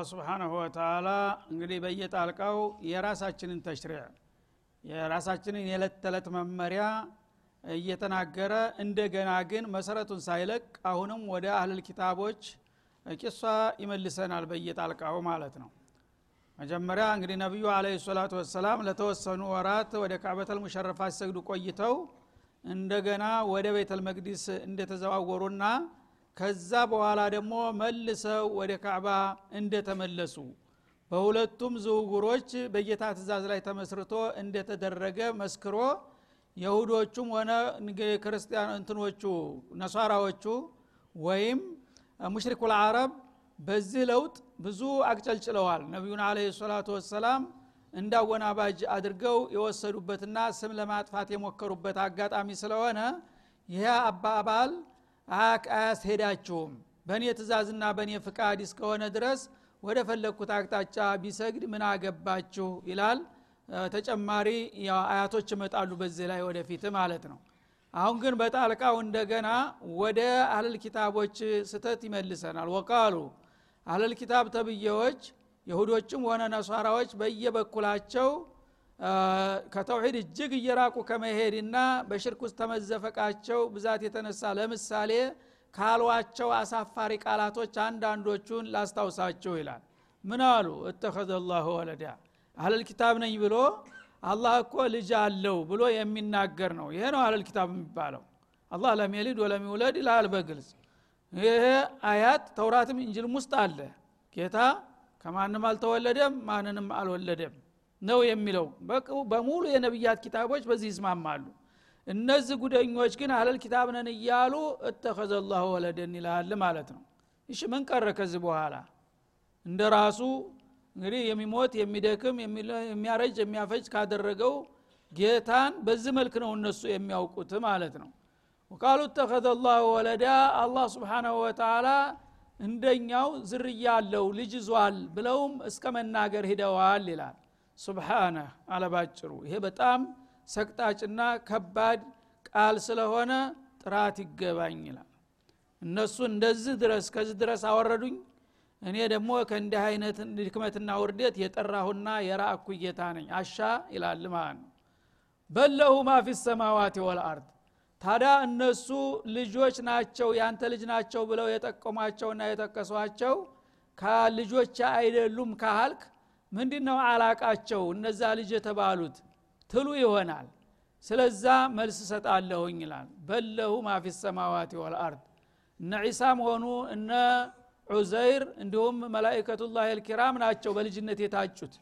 አላህ ስብሓናሁ ወተላ እንግዲህ በየጣልቃው የራሳችንን ተሽሪዕ የራሳችንን የዕለት ተዕለት መመሪያ እየተናገረ እንደገና ግን መሰረቱን ሳይለቅ አሁንም ወደ አህልል ኪታቦች ቂሷ ይመልሰናል በየጣልቃው ማለት ነው። መጀመሪያ እንግዲህ ነቢዩ አለ ሰላቱ ወሰላም ለተወሰኑ ወራት ወደ ካዕበተል ሙሸረፋ ሲሰግዱ ቆይተው እንደገና ወደ ቤተል መቅዲስ እንደተዘዋወሩና ከዛ በኋላ ደግሞ መልሰው ወደ ካዕባ እንደተመለሱ። በሁለቱም ዝውውሮች በጌታ ትእዛዝ ላይ ተመስርቶ እንደተደረገ መስክሮ የሁዶቹም ሆነ ክርስቲያን እንትኖቹ ነሷራዎቹ ወይም ሙሽሪኩ ልዓረብ በዚህ ለውጥ ብዙ አቅጨልጭለዋል። ነቢዩን አለ ሰላቱ ወሰላም እንዳወናባጅ አድርገው የወሰዱበትና ስም ለማጥፋት የሞከሩበት አጋጣሚ ስለሆነ ይህ አባባል አያስሄዳችሁም። በእኔ ትእዛዝና በእኔ ፍቃድ እስከሆነ ድረስ ወደ ፈለግኩት አቅጣጫ ቢሰግድ ምን አገባችሁ? ይላል። ተጨማሪ አያቶች ይመጣሉ በዚህ ላይ ወደፊት ማለት ነው። አሁን ግን በጣልቃው እንደገና ወደ አህለል ኪታቦች ስተት ይመልሰናል። ወቃሉ አህለል ኪታብ ተብዬዎች የሁዶችም ሆነ ነሷራዎች በየበኩላቸው ከተውሂድ እጅግ እየራቁ ከመሄድና በሽርክ ውስጥ ተመዘፈቃቸው ብዛት የተነሳ ለምሳሌ ካሏቸው አሳፋሪ ቃላቶች አንዳንዶቹን ላስታውሳችሁ ይላል። ምን አሉ? እተኸዘ ላሁ ወለዳ። አህለል ኪታብ ነኝ ብሎ አላህ እኮ ልጅ አለው ብሎ የሚናገር ነው። ይሄ ነው አህለል ኪታብ የሚባለው። አላህ ለም የሊድ ይላል በግልጽ። ይሄ አያት ተውራትም እንጅልም ውስጥ አለ። ጌታ ከማንም አልተወለደም ማንንም አልወለደም ነው የሚለው። በሙሉ የነቢያት ኪታቦች በዚህ ይስማማሉ። እነዚህ ጉደኞች ግን አህለል ኪታብ ነን እያሉ እተኸዘ ላሁ ወለደን ይላል ማለት ነው። እሺ ምን ቀረ ከዚህ በኋላ? እንደ ራሱ እንግዲህ የሚሞት የሚደክም የሚያረጅ የሚያፈጅ ካደረገው ጌታን በዚህ መልክ ነው እነሱ የሚያውቁት ማለት ነው። ወቃሉ እተኸዘ ላሁ ወለዳ አላህ ስብሓናሁ ወተላ እንደኛው ዝርያ አለው ልጅ ዟል ብለውም እስከ መናገር ሂደዋል ይላል ሱብሓነህ አለባጭሩ ይሄ በጣም ሰቅጣጭና ከባድ ቃል ስለሆነ ጥራት ይገባኝ ይላል። እነሱ እንደዚህ ድረስ ከዚህ ድረስ አወረዱኝ እኔ ደግሞ ከእንዲህ አይነት ድክመትና ውርደት የጠራሁና የራእኩ ጌታ ነኝ። አሻ ይላል ማለት ነው። በለሁ ማ ፊ ሰማዋት ወልአርድ ታዲያ እነሱ ልጆች ናቸው ያንተ ልጅ ናቸው ብለው የጠቀሟቸውና የጠቀሷቸው ከልጆች አይደሉም ካህልክ ምንድ ነው አላቃቸው? እነዛ ልጅ የተባሉት ትሉ ይሆናል። ስለዛ መልስ ሰጣለሁኝ ይላል። በለሁ ማፊ ሰማዋት ወልአርድ እነ ዒሳም ሆኑ እነ ዑዘይር እንዲሁም መላይከቱላህ ልኪራም ናቸው በልጅነት የታጩት።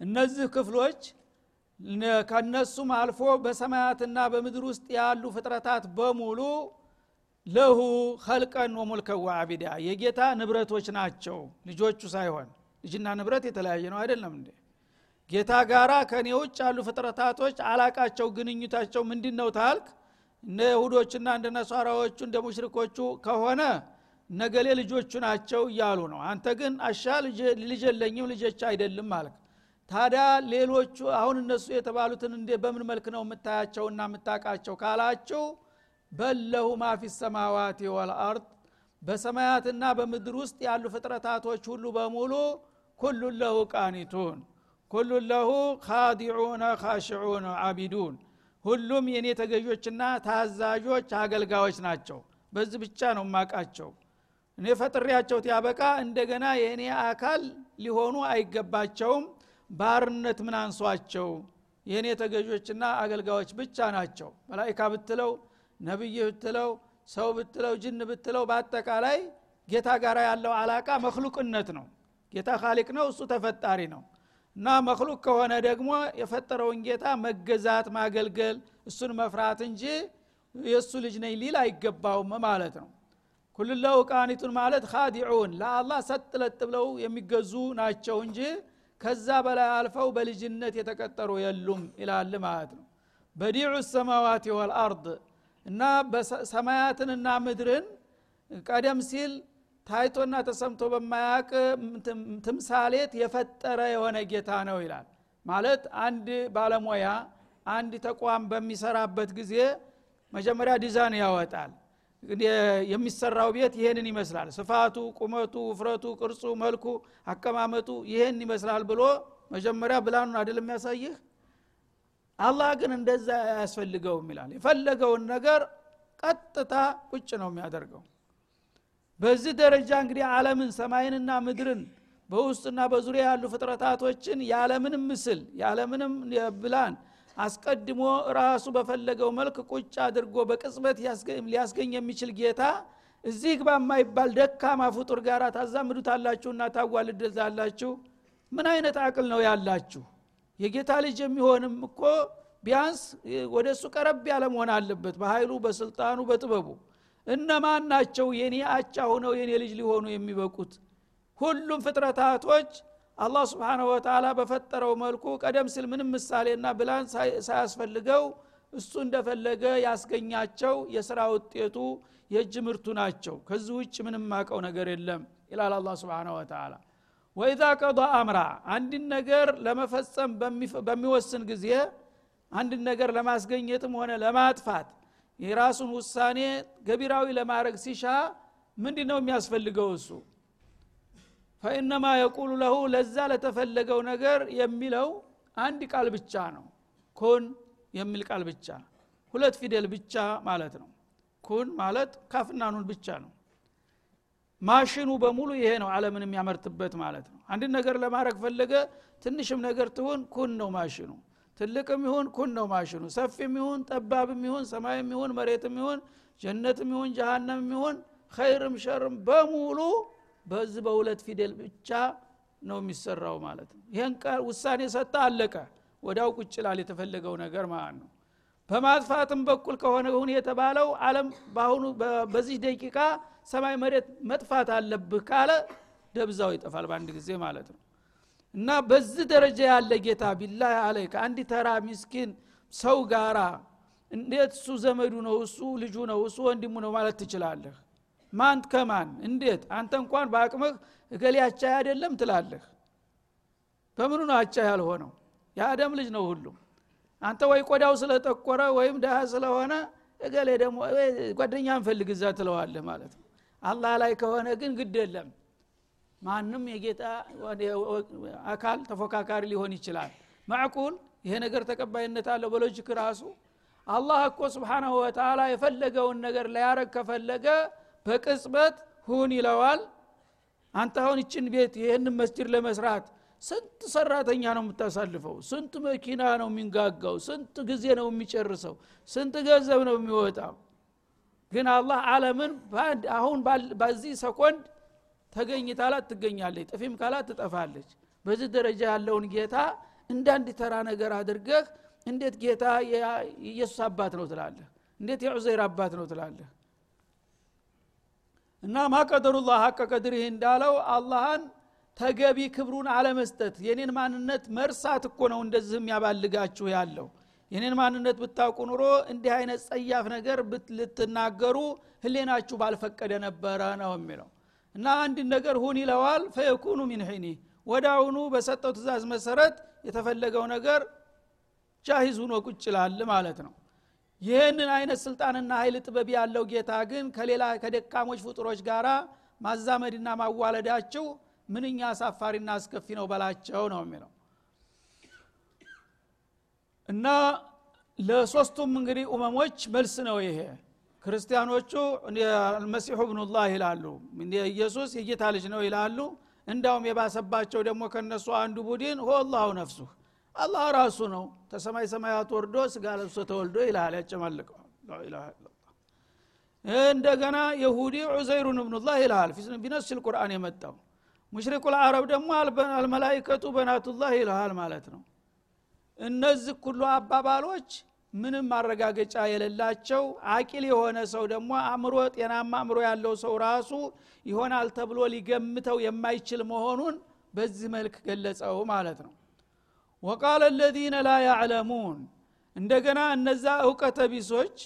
እነዚህ ክፍሎች ከነሱም አልፎ በሰማያትና በምድር ውስጥ ያሉ ፍጥረታት በሙሉ ለሁ ኸልቀን ወሙልከን ወአቢዳ የጌታ ንብረቶች ናቸው ልጆቹ ሳይሆን ልጅና ንብረት የተለያየ ነው። አይደለም እንዴ? ጌታ ጋራ ከእኔ ውጭ ያሉ ፍጥረታቶች አላቃቸው ግንኙታቸው ምንድን ነው ታልክ? እንደ ይሁዶችና እንደ ነሷራዎቹ እንደ ሙሽሪኮቹ ከሆነ ነገሌ ልጆቹ ናቸው እያሉ ነው። አንተ ግን አሻ ልጅ የለኝም ልጆች አይደለም አልክ። ታዲያ ሌሎቹ አሁን እነሱ የተባሉትን እንዴ በምን መልክ ነው የምታያቸውና የምታቃቸው ካላችሁ በለሁ ማፊ ሰማዋት ወልአርድ በሰማያትና በምድር ውስጥ ያሉ ፍጥረታቶች ሁሉ በሙሉ ኩሉን ለሁ ቃኒቱን ኩሉን ለሁ ካዲዑነ ካሽዑነ አቢዱን ሁሉም የእኔ ተገዦችና ታዛዦች አገልጋዮች ናቸው። በዚህ ብቻ ነው ማቃቸው እኔ ፈጥሬያቸው ያበቃ እንደገና የእኔ አካል ሊሆኑ አይገባቸውም። ባርነት ምን አንሷቸው? የእኔ ተገዦችና አገልጋዮች ብቻ ናቸው። መላይካ ብትለው ነቢይ ብትለው ሰው ብትለው ጅን ብትለው በአጠቃላይ ጌታ ጋር ያለው አላቃ መክሉቅነት ነው ጌታ ካሊቅ ነው እሱ ተፈጣሪ ነው። እና መክሉቅ ከሆነ ደግሞ የፈጠረውን ጌታ መገዛት ማገልገል እሱን መፍራት እንጂ የእሱ ልጅ ነኝ ሊል አይገባውም ማለት ነው። ኩልለው ቃኒቱን ማለት ካዲዑን ለአላህ ሰጥለጥ ብለው የሚገዙ ናቸው እንጂ ከዛ በላይ አልፈው በልጅነት የተቀጠሩ የሉም ይላል ማለት ነው። በዲዑ ሰማዋት ወልአርድ እና ሰማያትንና ምድርን ቀደም ሲል ታይቶና ተሰምቶ በማያቅ ትምሳሌት የፈጠረ የሆነ ጌታ ነው ይላል። ማለት አንድ ባለሙያ አንድ ተቋም በሚሰራበት ጊዜ መጀመሪያ ዲዛይን ያወጣል። የሚሰራው ቤት ይሄንን ይመስላል። ስፋቱ ቁመቱ ውፍረቱ ቅርጹ መልኩ አቀማመጡ ይሄን ይመስላል ብሎ መጀመሪያ ብላኑን አይደል የሚያሳይህ? አላህ ግን እንደዛ አያስፈልገውም ይላል። የፈለገውን ነገር ቀጥታ ቁጭ ነው የሚያደርገው በዚህ ደረጃ እንግዲህ አለምን ሰማይንና ምድርን በውስጥና በዙሪያ ያሉ ፍጥረታቶችን ያለምንም ምስል ያለምንም ብላን አስቀድሞ ራሱ በፈለገው መልክ ቁጭ አድርጎ በቅጽበት ሊያስገኝ የሚችል ጌታ እዚህ ግባ የማይባል ደካማ ፍጡር ጋር ታዛምዱታላችሁና ታጓልድታላችሁ ምን አይነት አቅል ነው ያላችሁ? የጌታ ልጅ የሚሆንም እኮ ቢያንስ ወደ እሱ ቀረብ ያለ መሆን አለበት። በኃይሉ በስልጣኑ በጥበቡ እነማን ናቸው የኔ አቻ ሆነው የኔ ልጅ ሊሆኑ የሚበቁት? ሁሉም ፍጥረታቶች አላህ ስብሓንሁ ወተላ በፈጠረው መልኩ ቀደም ሲል ምንም ምሳሌና ብላን ሳያስፈልገው እሱ እንደፈለገ ያስገኛቸው የስራ ውጤቱ የእጅ ምርቱ ናቸው። ከዚህ ውጭ ምንም ማቀው ነገር የለም ይላል አላ ስብን ወተላ ወኢዛ ቀض አምራ አንድን ነገር ለመፈጸም በሚወስን ጊዜ አንድን ነገር ለማስገኘትም ሆነ ለማጥፋት የራሱን ውሳኔ ገቢራዊ ለማድረግ ሲሻ ምንድ ነው የሚያስፈልገው እሱ? ፈኢነማ የቁሉ ለሁ ለዛ ለተፈለገው ነገር የሚለው አንድ ቃል ብቻ ነው። ኩን የሚል ቃል ብቻ ሁለት ፊደል ብቻ ማለት ነው። ኩን ማለት ካፍና ኑን ብቻ ነው። ማሽኑ በሙሉ ይሄ ነው አለምን የሚያመርትበት ማለት ነው። አንድ ነገር ለማድረግ ፈለገ ትንሽም ነገር ትሁን ኩን ነው ማሽኑ ትልቅም ይሁን ኩን ነው ማሽኑ። ሰፊም ይሁን ጠባብም ይሁን ሰማይም ይሁን መሬትም ይሁን ጀነትም ይሁን ጀሃነምም ይሁን ኸይርም ሸርም በሙሉ በዚህ በሁለት ፊደል ብቻ ነው የሚሰራው ማለት ነው። ይህን ውሳኔ ሰጠ አለቀ። ወዳው ቁጭላል የተፈለገው ነገር ማለት ነው። በማጥፋትም በኩል ከሆነ ሁን የተባለው አለም በአሁኑ በዚህ ደቂቃ ሰማይ መሬት መጥፋት አለብህ ካለ ደብዛው ይጠፋል በአንድ ጊዜ ማለት ነው እና በዚህ ደረጃ ያለ ጌታ ቢላ አለ ከአንድ ተራ ሚስኪን ሰው ጋራ እንዴት እሱ ዘመዱ ነው እሱ ልጁ ነው እሱ ወንድሙ ነው ማለት ትችላለህ? ማን ከማን? እንዴት? አንተ እንኳን በአቅምህ እገሌ አቻ አይደለም ትላለህ? በምኑ ነው አቻ ያልሆነው? የአደም ልጅ ነው ሁሉም። አንተ ወይ ቆዳው ስለጠቆረ ወይም ድሃ ስለሆነ እገሌ ደግሞ ጓደኛ እንፈልግ እዛ ትለዋለህ ማለት ነው። አላህ ላይ ከሆነ ግን ግድ የለም ማንም የጌታ አካል ተፎካካሪ ሊሆን ይችላል። ማዕቁል ይሄ ነገር ተቀባይነት አለው በሎጂክ ራሱ። አላህ እኮ ስብሓናሁ ወተላ የፈለገውን ነገር ሊያረግ ከፈለገ በቅጽበት ሁን ይለዋል። አንተ አሁን ይችን ቤት ይህን መስጅድ ለመስራት ስንት ሰራተኛ ነው የምታሳልፈው? ስንት መኪና ነው የሚንጋጋው? ስንት ጊዜ ነው የሚጨርሰው? ስንት ገንዘብ ነው የሚወጣው? ግን አላህ አለምን አሁን በዚህ ሰኮንድ ተገኝ ታላት ትገኛለች ጥፊም ካላት ትጠፋለች። በዚህ ደረጃ ያለውን ጌታ እንዳንድ ተራ ነገር አድርገህ እንዴት ጌታ የኢየሱስ አባት ነው ትላለህ? እንዴት የዑዘይር አባት ነው ትላለህ? እና ማቀደሩላህ ሀቀ ቀድርህ እንዳለው አላህን ተገቢ ክብሩን አለመስጠት። የኔን ማንነት መርሳት እኮ ነው እንደዚህ የሚያባልጋችሁ ያለው። የኔን ማንነት ብታውቁ ኑሮ እንዲህ አይነት ጸያፍ ነገር ልትናገሩ ህሌናችሁ ባልፈቀደ ነበረ ነው የሚለው እና አንድ ነገር ሁን ይለዋል። ፈየኩኑ ሚን ሒኒ አሁኑ በሰጠው ትእዛዝ መሰረት የተፈለገው ነገር ጃሂዝ ሁኖ ቁጭ ማለት ነው። ይህንን አይነት ስልጣንና ኃይል ጥበብ ያለው ጌታ ግን ከሌላ ከደካሞች ፍጡሮች ጋር ማዛመድና ማዋለዳቸው ምንኛ አሳፋሪና አስከፊ ነው በላቸው ነው የሚለው። እና ለሶስቱም እንግዲህ ኡመሞች መልስ ነው ይሄ ክርስቲያኖቹ አልመሲሑ ብኑላህ ይላሉ። ኢየሱስ የጌታ ልጅ ነው ይላሉ። እንዳውም የባሰባቸው ደግሞ ከነሱ አንዱ ቡድን ሆ አላሁ ነፍሱህ አላህ ራሱ ነው። ተሰማይ ሰማያት ወርዶ ስጋ ለብሶ ተወልዶ ይልሃል ያጨማልቀዋል እንደገና የሁዲ ዑዘይሩን እብኑላህ ይልሃል ቢነስል ቁርአን የመጣው ሙሽሪኩ ልአረብ ደግሞ አልመላይከቱ በናቱላህ ይልሃል ማለት ነው። እነዚህ ሁሉ አባባሎች ምንም ማረጋገጫ የሌላቸው አቂል የሆነ ሰው ደግሞ አእምሮ ጤናማ አእምሮ ያለው ሰው ራሱ ይሆናል ተብሎ ሊገምተው የማይችል መሆኑን በዚህ መልክ ገለጸው ማለት ነው። ወቃለ ለዚነ ላ ያዕለሙን። እንደገና እነዛ እውቀተ ቢሶች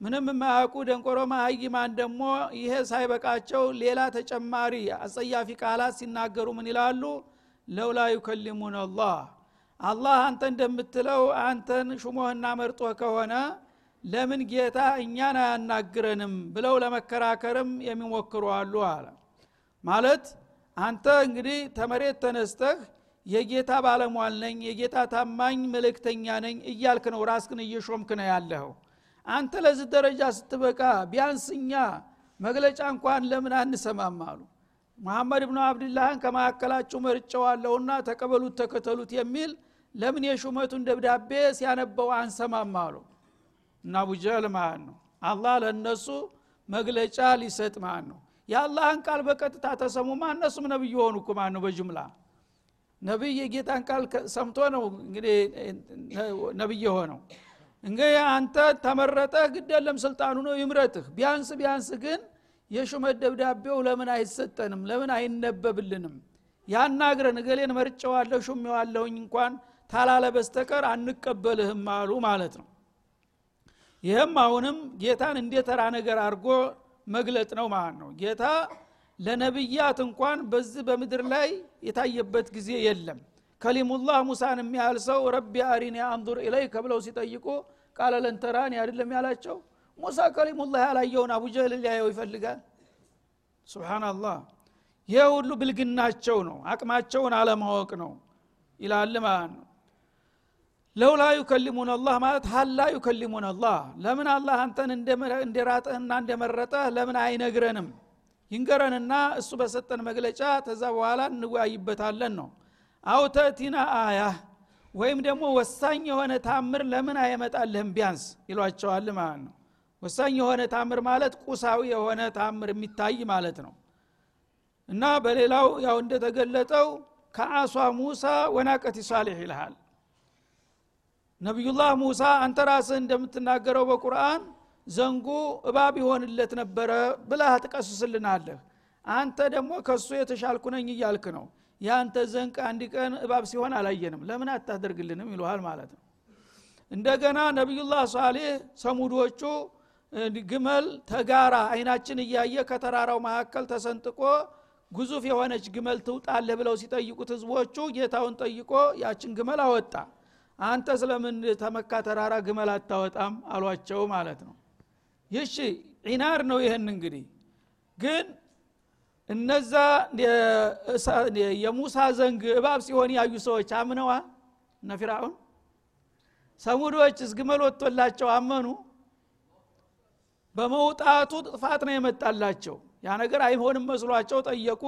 ምንም የማያውቁ ደንቆሮ ማሀይማን ደግሞ ይሄ ሳይበቃቸው ሌላ ተጨማሪ አጸያፊ ቃላት ሲናገሩ ምን ይላሉ? ለውላ ዩከሊሙን አላህ አላህ አንተ እንደምትለው አንተን ሹሞህና መርጦህ ከሆነ ለምን ጌታ እኛን አያናግረንም ብለው ለመከራከርም የሚሞክሩ አሉ አለ። ማለት አንተ እንግዲህ ተመሬት ተነስተህ የጌታ ባለሟል ነኝ የጌታ ታማኝ መልእክተኛ ነኝ እያልክ ነው ራስክን እየሾምክ ነው ያለኸው። አንተ ለዚህ ደረጃ ስትበቃ ቢያንስ እኛ መግለጫ እንኳን ለምን አንሰማም አሉ። መሐመድ ብኑ አብድላህን ከመካከላችሁ መርጨዋለሁና ተቀበሉት ተከተሉት የሚል ለምን የሹመቱን ደብዳቤ ሲያነበው አንሰማም አሉ። እና አቡጀህል ማለት ነው? አላህ ለእነሱ መግለጫ ሊሰጥ ማለት ነው? የአላህን ቃል በቀጥታ ተሰሙማ እነሱም ነብይ ሆኑ እኮ ማለት ነው በጅምላ? ነቢይ የጌታን ቃል ሰምቶ ነው እንግዲህ ነቢይ የሆነው። እንግዲህ አንተ ተመረጠህ ግደለም ስልጣኑ ነው ይምረጥህ። ቢያንስ ቢያንስ ግን የሹመት ደብዳቤው ለምን አይሰጠንም? ለምን አይነበብልንም? ያናግረን እገሌን መርጨዋለሁ ሹሜዋለሁኝ እንኳን ታላለ በስተቀር አንቀበልህም አሉ ማለት ነው። ይህም አሁንም ጌታን እንደ ተራ ነገር አድርጎ መግለጥ ነው ማለት ነው። ጌታ ለነቢያት እንኳን በዚህ በምድር ላይ የታየበት ጊዜ የለም። ከሊሙላህ ሙሳን የሚያህል ሰው ረቢ አሪኒ አንዙር ኢለይከ ብለው ሲጠይቁ ቃለ ለንተራን አይደለም ያላቸው? ሙሳ ከሊሙላህ ያላየውን አቡጀህል ሊያየው ይፈልጋል? ሱብሓናላህ ይህ ሁሉ ብልግናቸው ነው አቅማቸውን አለማወቅ ነው ይላል ማለት ነው ለውላ ዩከሊሙን አላህ ማለት ሀላ ዩከሊሙን አላህ ለምን አላህ አንተን እንደራጠህና እንደመረጠህ ለምን አይነግረንም? ይንገረንና እሱ በሰጠን መግለጫ ተዛ በኋላ እንወያይበታለን ነው። አውተቲና አያ ወይም ደግሞ ወሳኝ የሆነ ታምር ለምን አይመጣልህም ቢያንስ ይሏቸዋል ማለት ነው። ወሳኝ የሆነ ታምር ማለት ቁሳዊ የሆነ ታምር የሚታይ ማለት ነው። እና በሌላው ያው እንደተገለጠው ከአሷ ሙሳ ወናቀቲ ሳሌሕ ይልሃል ነቢዩላህ ሙሳ አንተ ራስህ እንደምትናገረው በቁርአን ዘንጉ እባብ ይሆንለት ነበረ ብለህ ትቀስስልናለህ አንተ ደግሞ ከሱ የተሻልኩ ነኝ እያልክ ነው። ያንተ ዘንቅ አንድ ቀን እባብ ሲሆን አላየንም። ለምን አታደርግልንም? ይሉሃል ማለት ነው። እንደገና ነቢዩላህ ሳሌህ ሰሙዶቹ ግመል ተጋራ አይናችን እያየ ከተራራው መካከል ተሰንጥቆ ግዙፍ የሆነች ግመል ትውጣለህ ብለው ሲጠይቁት ህዝቦቹ ጌታውን ጠይቆ ያችን ግመል አወጣ አንተ ስለምን ተመካ? ተራራ ግመል አታወጣም? አሏቸው ማለት ነው። ይሺ ዒናር ነው ይህን እንግዲህ። ግን እነዛ የሙሳ ዘንግ እባብ ሲሆን ያዩ ሰዎች አምነዋል እነ ፊራውን ሰሙዶች ግመል ወጥቶላቸው አመኑ በመውጣቱ ጥፋት ነው የመጣላቸው ያ ነገር አይሆንም መስሏቸው ጠየቁ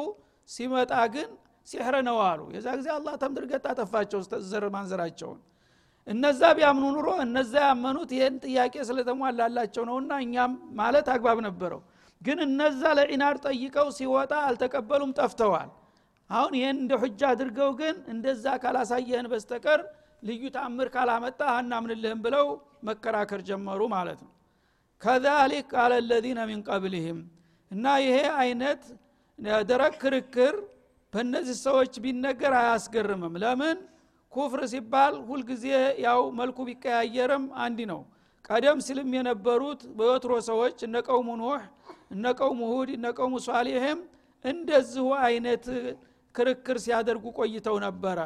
ሲመጣ ግን ሲሕር ነው አሉ የዛ ጊዜ አላህ ተምድርገት አጠፋቸው ዘር ማንዘራቸውን እነዛ ቢያምኑ ኑሮ እነዛ ያመኑት ይህን ጥያቄ ስለተሟላላቸው ነውና እኛም ማለት አግባብ ነበረው። ግን እነዛ ለዒናር ጠይቀው ሲወጣ አልተቀበሉም ጠፍተዋል። አሁን ይህን እንደ ሁጃ አድርገው ግን እንደዛ ካላሳየህን በስተቀር ልዩ ታምር ካላመጣ አናምንልህም ብለው መከራከር ጀመሩ ማለት ነው። ከዛሊክ ቃለ ለዚነ ሚን ቀብልህም እና ይሄ አይነት ደረቅ ክርክር በእነዚህ ሰዎች ቢነገር አያስገርምም። ለምን ኩፍር ሲባል ሁልጊዜ ያው መልኩ ቢቀያየርም አንድ ነው። ቀደም ሲልም የነበሩት በወትሮ ሰዎች እነ ቀውሙ ኑህ እነ ቀውሙ ሁድ እነ ቀውሙ ሷሊህም እንደዚሁ አይነት ክርክር ሲያደርጉ ቆይተው ነበረ።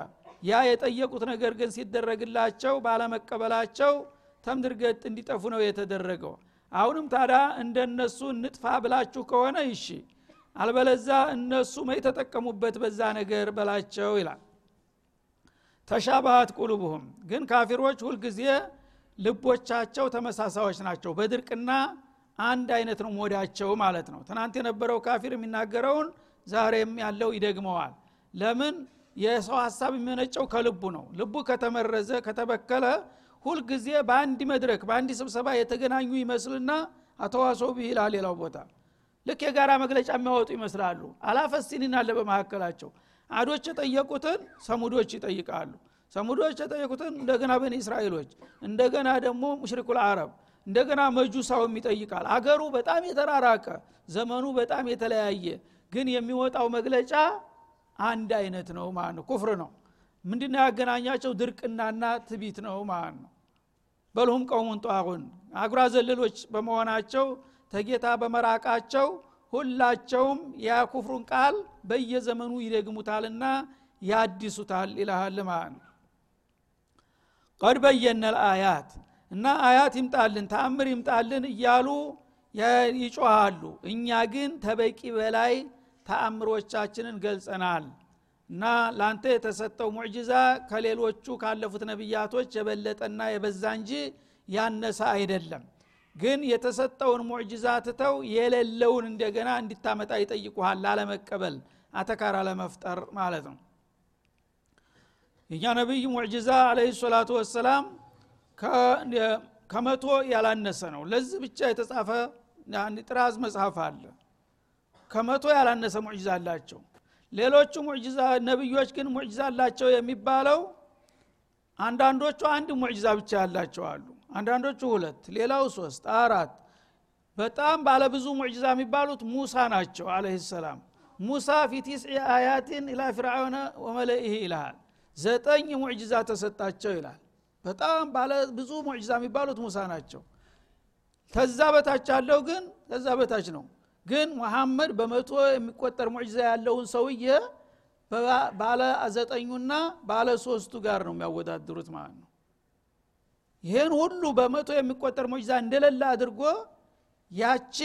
ያ የጠየቁት ነገር ግን ሲደረግላቸው ባለመቀበላቸው ተምድርገጥ እንዲጠፉ ነው የተደረገው። አሁንም ታዲያ እንደነሱ እንጥፋ ብላችሁ ከሆነ ይሺ አልበለዛ እነሱ የተጠቀሙበት በዛ ነገር በላቸው ይላል ተሻባሃት ቁሉብሁም ግን ካፊሮች ሁልጊዜ ልቦቻቸው ተመሳሳዮች ናቸው። በድርቅና አንድ አይነት ነው ሞዳቸው ማለት ነው። ትናንት የነበረው ካፊር የሚናገረውን ዛሬም ያለው ይደግመዋል። ለምን? የሰው ሀሳብ የሚመነጨው ከልቡ ነው። ልቡ ከተመረዘ ከተበከለ ሁልጊዜ በአንድ መድረክ በአንድ ስብሰባ የተገናኙ ይመስልና አተዋሶ ብሂላ ሌላው ቦታ። ልክ የጋራ መግለጫ የሚያወጡ ይመስላሉ። አላፈሲኒን አለ በመካከላቸው አዶች የጠየቁትን ሰሙዶች ይጠይቃሉ። ሰሙዶች የጠየቁትን እንደገና በኒ እስራኤሎች እንደገና ደግሞ ሙሽሪኩል አረብ እንደገና መጁሳውም ይጠይቃል። አገሩ በጣም የተራራቀ ዘመኑ በጣም የተለያየ ግን የሚወጣው መግለጫ አንድ አይነት ነው ማለት ነው። ኩፍር ነው። ምንድነው ያገናኛቸው? ድርቅናና ትቢት ነው ማለት ነው። በልሁም ቀውሙን ጧቁን አጉራ ዘለሎች በመሆናቸው ተጌታ በመራቃቸው ሁላቸውም የኩፍሩን ቃል በየዘመኑ ይደግሙታልና ያድሱታል ይልሃል ማለት ነው። ቀድ በየነ ልአያት እና አያት ይምጣልን ተአምር ይምጣልን እያሉ ይጮሃሉ። እኛ ግን ተበቂ በላይ ተአምሮቻችንን ገልጸናል እና ላንተ የተሰጠው ሙዕጅዛ ከሌሎቹ ካለፉት ነቢያቶች የበለጠና የበዛ እንጂ ያነሰ አይደለም ግን የተሰጠውን ሙዕጅዛ ትተው የሌለውን እንደገና እንዲታመጣ ይጠይቁሃል። ላለመቀበል አተካራ ለመፍጠር ማለት ነው። የእኛ ነቢይ ሙዕጅዛ አለህ ሰላቱ ወሰላም ከመቶ ያላነሰ ነው። ለዚህ ብቻ የተጻፈ ጥራዝ መጽሐፍ አለ። ከመቶ ያላነሰ ሙዕጅዛ አላቸው። ሌሎቹ ሙዕጅዛ ነቢዮች ግን ሙዕጅዛ አላቸው የሚባለው አንዳንዶቹ አንድ ሙዕጅዛ ብቻ ያላቸው አሉ አንዳንዶቹ ሁለት ሌላው ሶስት አራት። በጣም ባለብዙ ሙዕጅዛ የሚባሉት ሙሳ ናቸው አለህ ሰላም። ሙሳ ፊ ቲስዒ አያትን ኢላ ፍርዓውነ ወመለኢህ ይልሃል። ዘጠኝ ሙዕጅዛ ተሰጣቸው ይላል። በጣም ባለ ብዙ ሙዕጅዛ የሚባሉት ሙሳ ናቸው። ከዛ በታች ያለው ግን ከዛ በታች ነው። ግን መሐመድ በመቶ የሚቆጠር ሙዕጅዛ ያለውን ሰውዬ ባለ ዘጠኙና ባለ ሶስቱ ጋር ነው የሚያወዳድሩት ማለት ነው ይህን ሁሉ በመቶ የሚቆጠር ሙዕጅዛ እንደሌለ አድርጎ ያቺ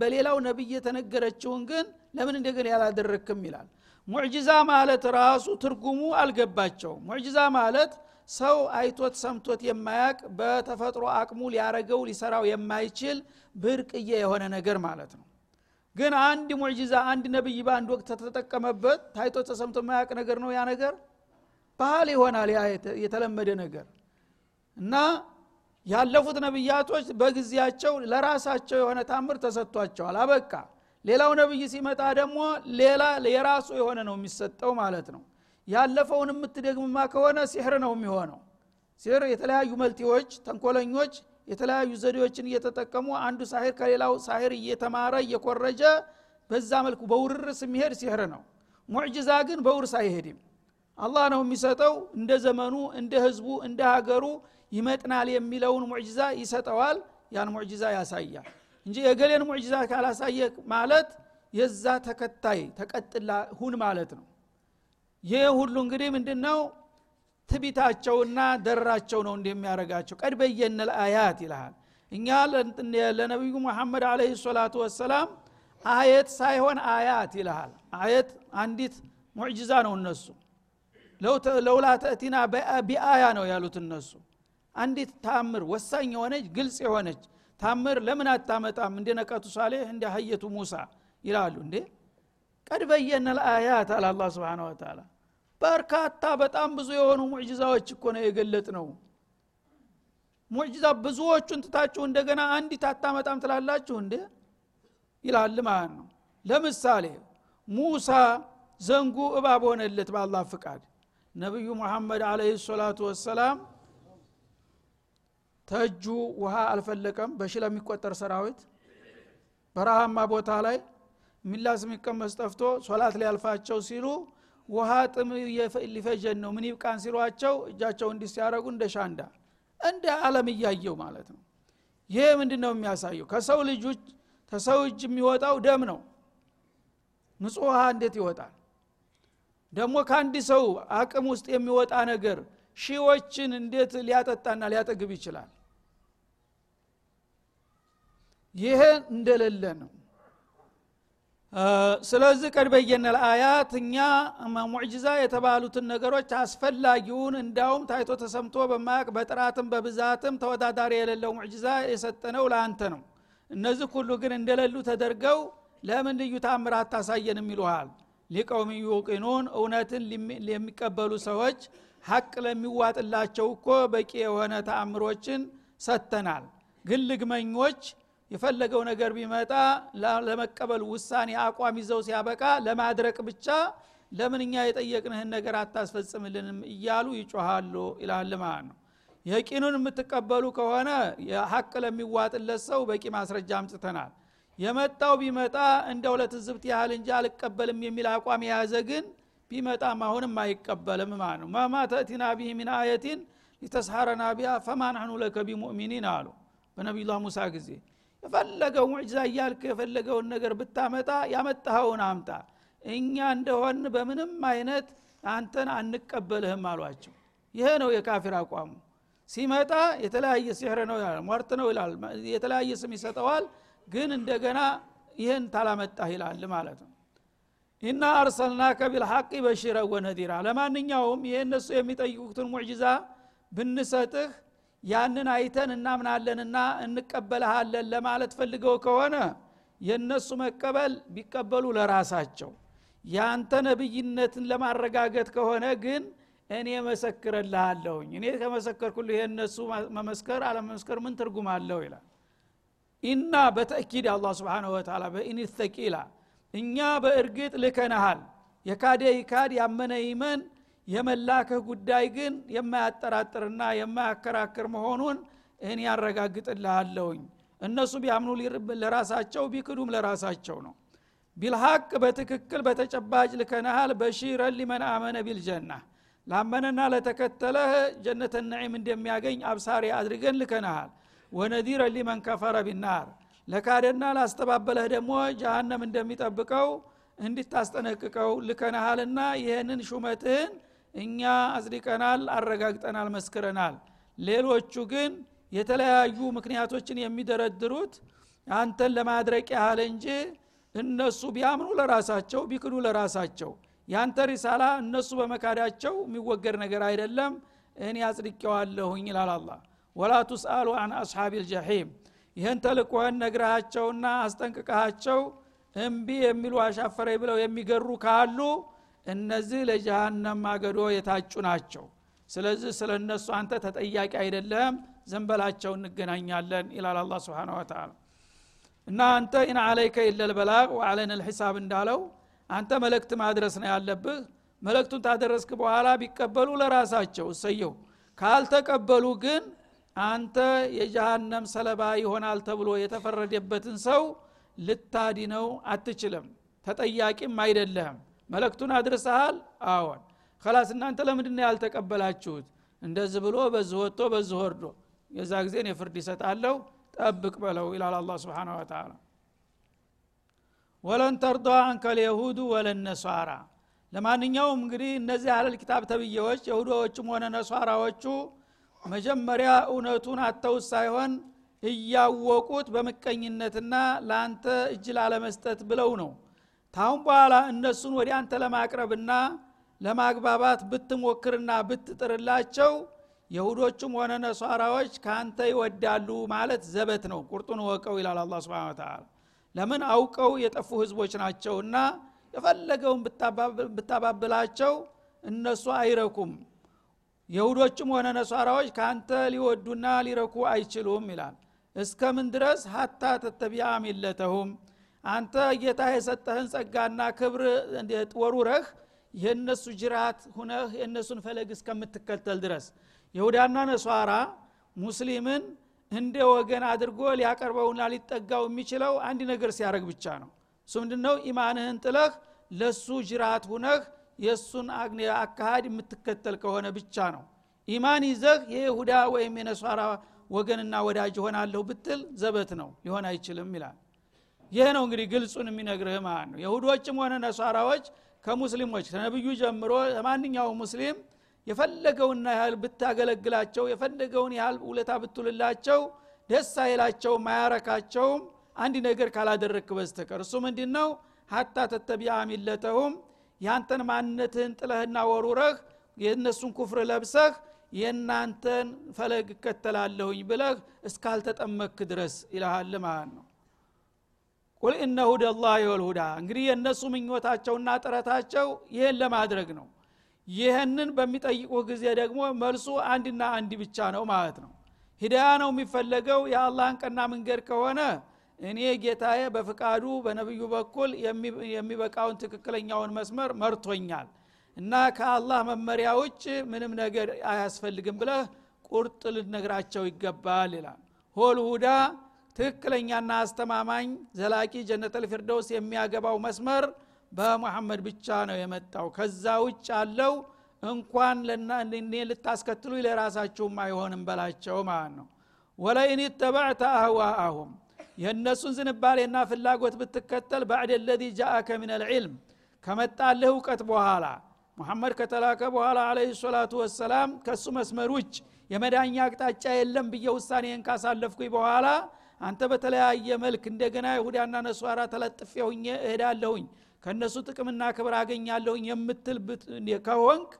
በሌላው ነቢይ የተነገረችውን ግን ለምን እንደገና ያላደረክም ይላል። ሙዕጅዛ ማለት ራሱ ትርጉሙ አልገባቸውም። ሙዕጅዛ ማለት ሰው አይቶት ሰምቶት የማያቅ በተፈጥሮ አቅሙ ሊያረገው ሊሰራው የማይችል ብርቅዬ የሆነ ነገር ማለት ነው። ግን አንድ ሙዕጅዛ አንድ ነቢይ በአንድ ወቅት ተተጠቀመበት ታይቶ ተሰምቶ የማያቅ ነገር ነው ያ ነገር? ባህል ይሆናል ያ የተለመደ ነገር እና ያለፉት ነቢያቶች በጊዜያቸው ለራሳቸው የሆነ ታምር ተሰጥቷቸዋል። አበቃ። ሌላው ነብይ ሲመጣ ደግሞ ሌላ የራሱ የሆነ ነው የሚሰጠው ማለት ነው። ያለፈውን የምትደግምማ ከሆነ ሲሕር ነው የሚሆነው። ሲሕር የተለያዩ መልቲዎች ተንኮለኞች የተለያዩ ዘዴዎችን እየተጠቀሙ አንዱ ሳሂር ከሌላው ሳሂር እየተማረ እየኮረጀ በዛ መልኩ በውርርስ የሚሄድ ሲሕር ነው። ሙዕጅዛ ግን በውርስ አይሄድም። አላህ ነው የሚሰጠው እንደ ዘመኑ እንደ ህዝቡ እንደ ሀገሩ ይመጥናል የሚለውን ሙዕጅዛ ይሰጠዋል ያን ሙዕጅዛ ያሳያል። እንጂ የገሌን ሙዕጅዛ ካላሳየ ማለት የዛ ተከታይ ተቀጥላ ሁን ማለት ነው። ይህ ሁሉ እንግዲህ ምንድን ነው ትቢታቸውና ደራቸው ነው እንደሚያደረጋቸው ቀድ አያት ይልሃል። እኛ ለነቢዩ ሙሐመድ አለህ ሰላቱ ወሰላም አየት ሳይሆን አያት ይልሃል። አየት አንዲት ሙዕጅዛ ነው እነሱ። ለውላ ተእቲና ቢአያ ነው ያሉት እነሱ አንዲት ታምር ወሳኝ የሆነች ግልጽ የሆነች ታምር ለምን አታመጣም? እንደ ነቀቱ ሳሌህ እንደ ሀየቱ ሙሳ ይላሉ እንዴ? ቀድ በየነ ልአያት አለ አላ ስብን ወተላ በርካታ በጣም ብዙ የሆኑ ሙዕጅዛዎች እኮ ነው የገለጥ ነው ሙዕጅዛ ብዙዎቹን ትታችሁ እንደገና አንዲት አታመጣም ትላላችሁ እንዴ? ይላል ማለት ነው። ለምሳሌ ሙሳ ዘንጉ እባብ ሆነለት በአላህ ፍቃድ። ነቢዩ ሙሐመድ አለህ ሰላቱ ወሰላም ተእጁ ውሃ አልፈለቀም። በሺ ለሚቆጠር ሰራዊት በረሃማ ቦታ ላይ ሚላስ የሚቀመስ ጠፍቶ ሶላት ሊያልፋቸው ሲሉ ውሃ ጥም ሊፈጀን ነው። ምን ይብቃን ሲሏቸው እጃቸው እንዲህ ሲያደረጉ እንደ ሻንዳ እንደ አለም እያየው ማለት ነው። ይሄ ምንድን ነው የሚያሳየው? ከሰው ልጆች ከሰው እጅ የሚወጣው ደም ነው። ንጹህ ውሃ እንዴት ይወጣል? ደግሞ ከአንድ ሰው አቅም ውስጥ የሚወጣ ነገር ሺዎችን እንዴት ሊያጠጣና ሊያጠግብ ይችላል ይሄ እንደሌለ ነው። ስለዚህ ቀድ አያት እኛ ሙዕጅዛ የተባሉትን ነገሮች አስፈላጊውን እንዳውም ታይቶ ተሰምቶ በማያቅ በጥራትም በብዛትም ተወዳዳሪ የሌለው ሙዕጅዛ የሰጠነው ለአንተ ነው። እነዚህ ሁሉ ግን እንደሌሉ ተደርገው ለምን ልዩ ታምር አታሳየንም ይሉሃል? ሊቀውም ዩቂኑን እውነትን የሚቀበሉ ሰዎች ሀቅ ለሚዋጥላቸው እኮ በቂ የሆነ ተአምሮችን ሰጥተናል። ግን ልግመኞች የፈለገው ነገር ቢመጣ ለመቀበል ውሳኔ አቋም ይዘው ሲያበቃ ለማድረቅ ብቻ ለምን እኛ የጠየቅንህን ነገር አታስፈጽምልንም እያሉ ይጮሃሉ ይላል ማለት ነው። የቂኑን የምትቀበሉ ከሆነ የሀቅ ለሚዋጥለት ሰው በቂ ማስረጃ አምጥተናል። የመጣው ቢመጣ እንደ ሁለት ዝብት ያህል እንጂ አልቀበልም የሚል አቋም የያዘ ግን ቢመጣም አሁንም አይቀበልም ማለት ነው። ማማ ቢህ ሚን አየቲን ሊተስሐረና ቢያ ፈማ ናህኑ ለከ ቢሙእሚኒን አሉ በነቢዩላህ ሙሳ ጊዜ የፈለገው ሙዕጅዛ እያልክ የፈለገውን ነገር ብታመጣ ያመጣኸውን አምጣ። እኛ እንደሆን በምንም አይነት አንተን አንቀበልህም አሏቸው። ይሄ ነው የካፊር አቋሙ። ሲመጣ የተለያየ ሲሕር ነው ይላል ሟርት ነው ይላል የተለያየ ስም ይሰጠዋል ግን እንደገና ይህን ታላመጣህ ይላል ማለት ነው። ኢና አርሰልናከ ቢልሐቅ በሽረ ወነዲራ። ለማንኛውም ይህ እነሱ የሚጠይቁትን ሙዕጅዛ ብንሰጥህ ያንን አይተን እናምናለንና እንቀበልሃለን ለማለት ፈልገው ከሆነ የእነሱ መቀበል ቢቀበሉ ለራሳቸው። ያንተ ነብይነትን ለማረጋገጥ ከሆነ ግን እኔ መሰክረልሃለሁኝ እኔ ከመሰከርኩልህ የእነሱ መመስከር አለመመስከር ምን ትርጉም አለው ይላል? ኢና በተእኪድ አላ ስብን ወተላ በኢን ተቂላ እኛ በእርግጥ ልከነሃል የካደ ይካድ ያመነ ይመን የመላክህ ጉዳይ ግን የማያጠራጥርና የማያከራክር መሆኑን እኔ ያረጋግጥልሃለሁኝ እነሱ ቢያምኑ ለራሳቸው ቢክዱም ለራሳቸው ነው። ቢልሐቅ በትክክል በተጨባጭ ልከነሃል በሺረን ሊመን አመነ ቢልጀና ላመነና ለተከተለህ ጀነተ ነዒም እንደሚያገኝ አብሳሪ አድርገን ልከነሃል ወነዲረ ሊመን ከፈረ ቢናር። ለካደና ላስተባበለህ ደግሞ ጀሃነም እንደሚጠብቀው እንድታስጠነቅቀው ልከነሃልና ይህንን ሹመትህን እኛ አጽድቀናል አረጋግጠናል መስክረናል። ሌሎቹ ግን የተለያዩ ምክንያቶችን የሚደረድሩት አንተን ለማድረቅ ያህል እንጂ እነሱ ቢያምኑ ለራሳቸው ቢክዱ ለራሳቸው። ያንተ ሪሳላ እነሱ በመካዳቸው የሚወገድ ነገር አይደለም። እኔ አጽድቄዋለሁኝ ይላል አላ ወላ ቱስአሉ አን አስሓቢ ልጀሒም ይህን ተልቆህን ነግረሃቸውና አስጠንቅቀሃቸው እምቢ የሚሉ አሻፈረኝ ብለው የሚገሩ ካሉ እነዚህ ለጀሃነም ማገዶ የታጩ ናቸው። ስለዚህ ስለ እነሱ አንተ ተጠያቂ አይደለም ዘንበላቸው እንገናኛለን ይላል አላ ስብን ወተላ እና አንተ ኢን አለይከ ኢለልበላቅ ወአለን ልሒሳብ እንዳለው አንተ መልእክት ማድረስ ነው ያለብህ። መልእክቱን ታደረስክ በኋላ ቢቀበሉ ለራሳቸው እሰየው ካልተቀበሉ ግን አንተ የጀሃነም ሰለባ ይሆናል ተብሎ የተፈረደበትን ሰው ልታዲነው አትችልም ተጠያቂም አይደለህም መልእክቱን አድርሰሃል? አዎን። ከላስ እናንተ ለምንድን ያልተቀበላችሁት? እንደዚህ ብሎ በዚህ ወጥቶ በዚህ ወርዶ የዛ ጊዜ የፍርድ ይሰጣለሁ ጠብቅ በለው ይላል አላ ስብን ወተላ ወለን ተርዷ አንከ ልየሁዱ ወለነሷራ ለማንኛውም እንግዲህ እነዚህ አለል ኪታብ ተብዬዎች የሁዶዎችም ሆነ ነሷራዎቹ መጀመሪያ እውነቱን አተውት ሳይሆን እያወቁት በምቀኝነትና ለአንተ እጅ ላለመስጠት ብለው ነው ታሁን በኋላ እነሱን ወደ አንተ ለማቅረብና ለማግባባት ብትሞክርና ብትጥርላቸው የሁዶቹም ሆነ ነሷራዎች ከአንተ ይወዳሉ ማለት ዘበት ነው። ቁርጡን ወቀው ይላል አላ ስብን ተላ ለምን? አውቀው የጠፉ ህዝቦች ናቸውና የፈለገውን ብታባብላቸው እነሱ አይረኩም። የሁዶችም ሆነ ነሷራዎች ከአንተ ሊወዱና ሊረኩ አይችሉም ይላል። እስከምን ድረስ? ሀታ ተተቢያ ሚለተሁም አንተ ጌታ የሰጠህን ጸጋና ክብር ወሩረህ የእነሱ ጅራት ሁነህ የእነሱን ፈለግ እስከምትከተል ድረስ። ይሁዳና ነሷራ ሙስሊምን እንደ ወገን አድርጎ ሊያቀርበውና ሊጠጋው የሚችለው አንድ ነገር ሲያደረግ ብቻ ነው። እሱ ምንድነው? ኢማንህን ጥለህ ለሱ ጅራት ሁነህ የእሱን አካሃድ የምትከተል ከሆነ ብቻ ነው። ኢማን ይዘህ የይሁዳ ወይም የነሷራ ወገንና ወዳጅ ሆናለሁ ብትል ዘበት ነው ሊሆን አይችልም ይላል ይህ ነው እንግዲህ ግልጹን የሚነግርህ ማለት ነው። የሁዶችም ሆነ ነሷራዎች ከሙስሊሞች ከነብዩ ጀምሮ ለማንኛውም ሙስሊም የፈለገውን ያህል ብታገለግላቸው የፈለገውን ያህል ውለታ ብትውልላቸው ደስ አይላቸውም አያረካቸውም። አንድ ነገር ካላደረግክ በስተቀር እሱ ምንድ ነው ሀታ ተተቢያ ሚለተሁም ያንተን ማንነትህን ጥለህና ወሩረህ የእነሱን ኩፍር ለብሰህ የእናንተን ፈለግ እከተላለሁኝ ብለህ እስካልተጠመክ ድረስ ይልሃል ማለት ነው ቁል እነ ሁደ ላህ ወልሁዳ እንግዲህ የእነሱ ምኞታቸውና ጥረታቸው ይህን ለማድረግ ነው። ይህንን በሚጠይቁ ጊዜ ደግሞ መልሱ አንድና አንድ ብቻ ነው ማለት ነው። ሂዳያ ነው የሚፈለገው። የአላህን ቀና መንገድ ከሆነ እኔ ጌታዬ በፍቃዱ በነቢዩ በኩል የሚበቃውን ትክክለኛውን መስመር መርቶኛል እና ከአላህ መመሪያ ውጭ ምንም ነገር አያስፈልግም ብለህ ቁርጥ ልነግራቸው ይገባል ይላል። ሆል ሁዳ ትክክለኛና አስተማማኝ ዘላቂ ጀነተል ፊርደውስ የሚያገባው መስመር በሙሐመድ ብቻ ነው የመጣው። ከዛ ውጭ አለው እንኳን እኔ ልታስከትሉ ለራሳችሁም አይሆንም በላቸው ማለት ነው። ወለኢን ተበዕተ አህዋአሁም የእነሱን ዝንባሌና ፍላጎት ብትከተል ባዕድ ለዚ ጃአከ ምን ልዕልም ከመጣልህ እውቀት በኋላ ሙሐመድ ከተላከ በኋላ አለህ ሰላቱ ወሰላም ከእሱ መስመር ውጭ የመዳኛ አቅጣጫ የለም ብዬ ውሳኔን ካሳለፍኩኝ በኋላ አንተ በተለያየ መልክ እንደገና ይሁዳና ነሷራ ተለጥፌ ሁኜ እሄዳለሁኝ ከእነሱ ጥቅምና ክብር አገኛለሁኝ የምትል ከሆንክ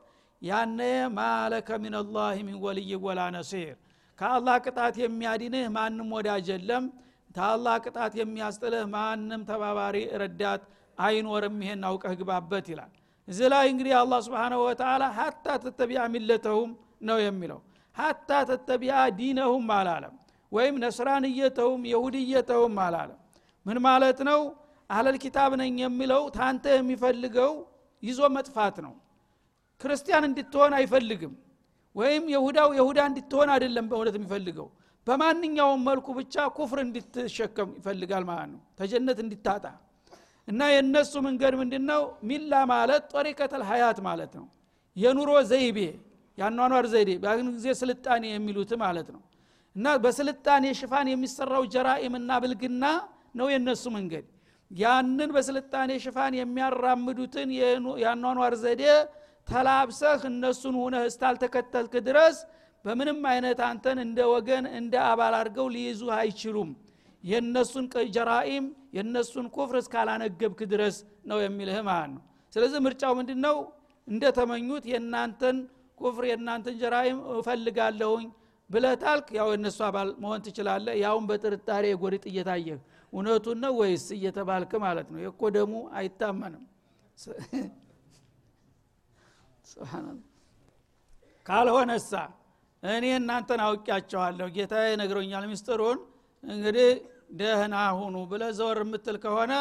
ያነ ማለከ ሚንላህ ሚን ወልይ ወላ ነሲር። ከአላህ ቅጣት የሚያድንህ ማንም ወዳጅ የለም። ከአላህ ቅጣት የሚያስጥልህ ማንም ተባባሪ ረዳት አይኖርም። ይሄን አውቀህ ግባበት ይላል። እዚህ ላይ እንግዲህ አላህ ስብሓንሁ ወተላ ሀታ ተተቢያ ሚለተሁም ነው የሚለው። ሀታ ተተቢያ ዲነሁም አላለም ወይም ነስራንየተውም የሁድየተውም አላለም ምን ማለት ነው? አህለል ኪታብ ነኝ የሚለው ታንተ የሚፈልገው ይዞ መጥፋት ነው። ክርስቲያን እንድትሆን አይፈልግም። ወይም የሁዳው የሁዳ እንድትሆን አይደለም በእውነት የሚፈልገው። በማንኛውም መልኩ ብቻ ኩፍር እንድትሸከም ይፈልጋል ማለት ነው። ተጀነት እንድታጣ እና የእነሱ መንገድ ምንድነው? ሚላ ማለት ጦሪቀተል ሀያት ማለት ነው። የኑሮ ዘይቤ ያኗኗር ዘይቤ በአሁኑ ጊዜ ስልጣኔ የሚሉት ማለት ነው እና በስልጣኔ ሽፋን የሚሰራው ጀራኢምና ብልግና ነው የነሱ መንገድ። ያንን በስልጣኔ ሽፋን የሚያራምዱትን የአኗኗር ዘዴ ተላብሰህ እነሱን ሁነህ እስታልተከተልክ ድረስ በምንም አይነት አንተን እንደ ወገን እንደ አባል አድርገው ሊይዙ አይችሉም። የእነሱን ጀራኢም የእነሱን ኩፍር እስካላነገብክ ድረስ ነው የሚልህ ማለት ነው። ስለዚህ ምርጫው ምንድን ነው እንደተመኙት የእናንተን ኩፍር የእናንተን ጀራኢም እፈልጋለሁኝ ብለታልክ ያው የእነሱ አባል መሆን ትችላለህ። ያውን በጥርጣሬ የጎሪጥ እየታየህ እውነቱን ነው ወይስ እየተባልክ ማለት ነው? የኮ ደሙ አይታመንም። ካልሆነሳ እኔ እናንተን አውቂያቸዋለሁ ጌታ ነግሮኛል። ሚስጥሩን እንግዲህ ደህና ሁኑ ብለ ዘወር የምትል ከሆነ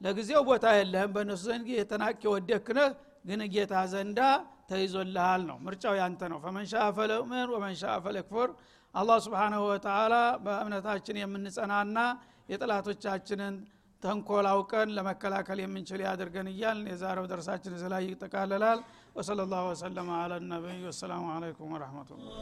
ለጊዜው ቦታ የለህም። በእነሱ ዘንድ የተናቅ የወደክነህ ግን ጌታ ዘንዳ ተይዞልሃል ነው። ምርጫው ያንተ ነው። ፈመንሻ ፈለእምን ወመንሻ ፈለክፉር። አላህ ስብሓናሁ ወተላ በእምነታችን የምንጸናና የጥላቶቻችንን ተንኮል አውቀን ለመከላከል የምንችል ያድርገን እያልን የዛሬው ደርሳችን እዚ ላይ ይጠቃለላል። ወሰለ ላሁ ወሰለማ አላ ነቢይ። ወሰላሙ አለይኩም ወረህመቱላህ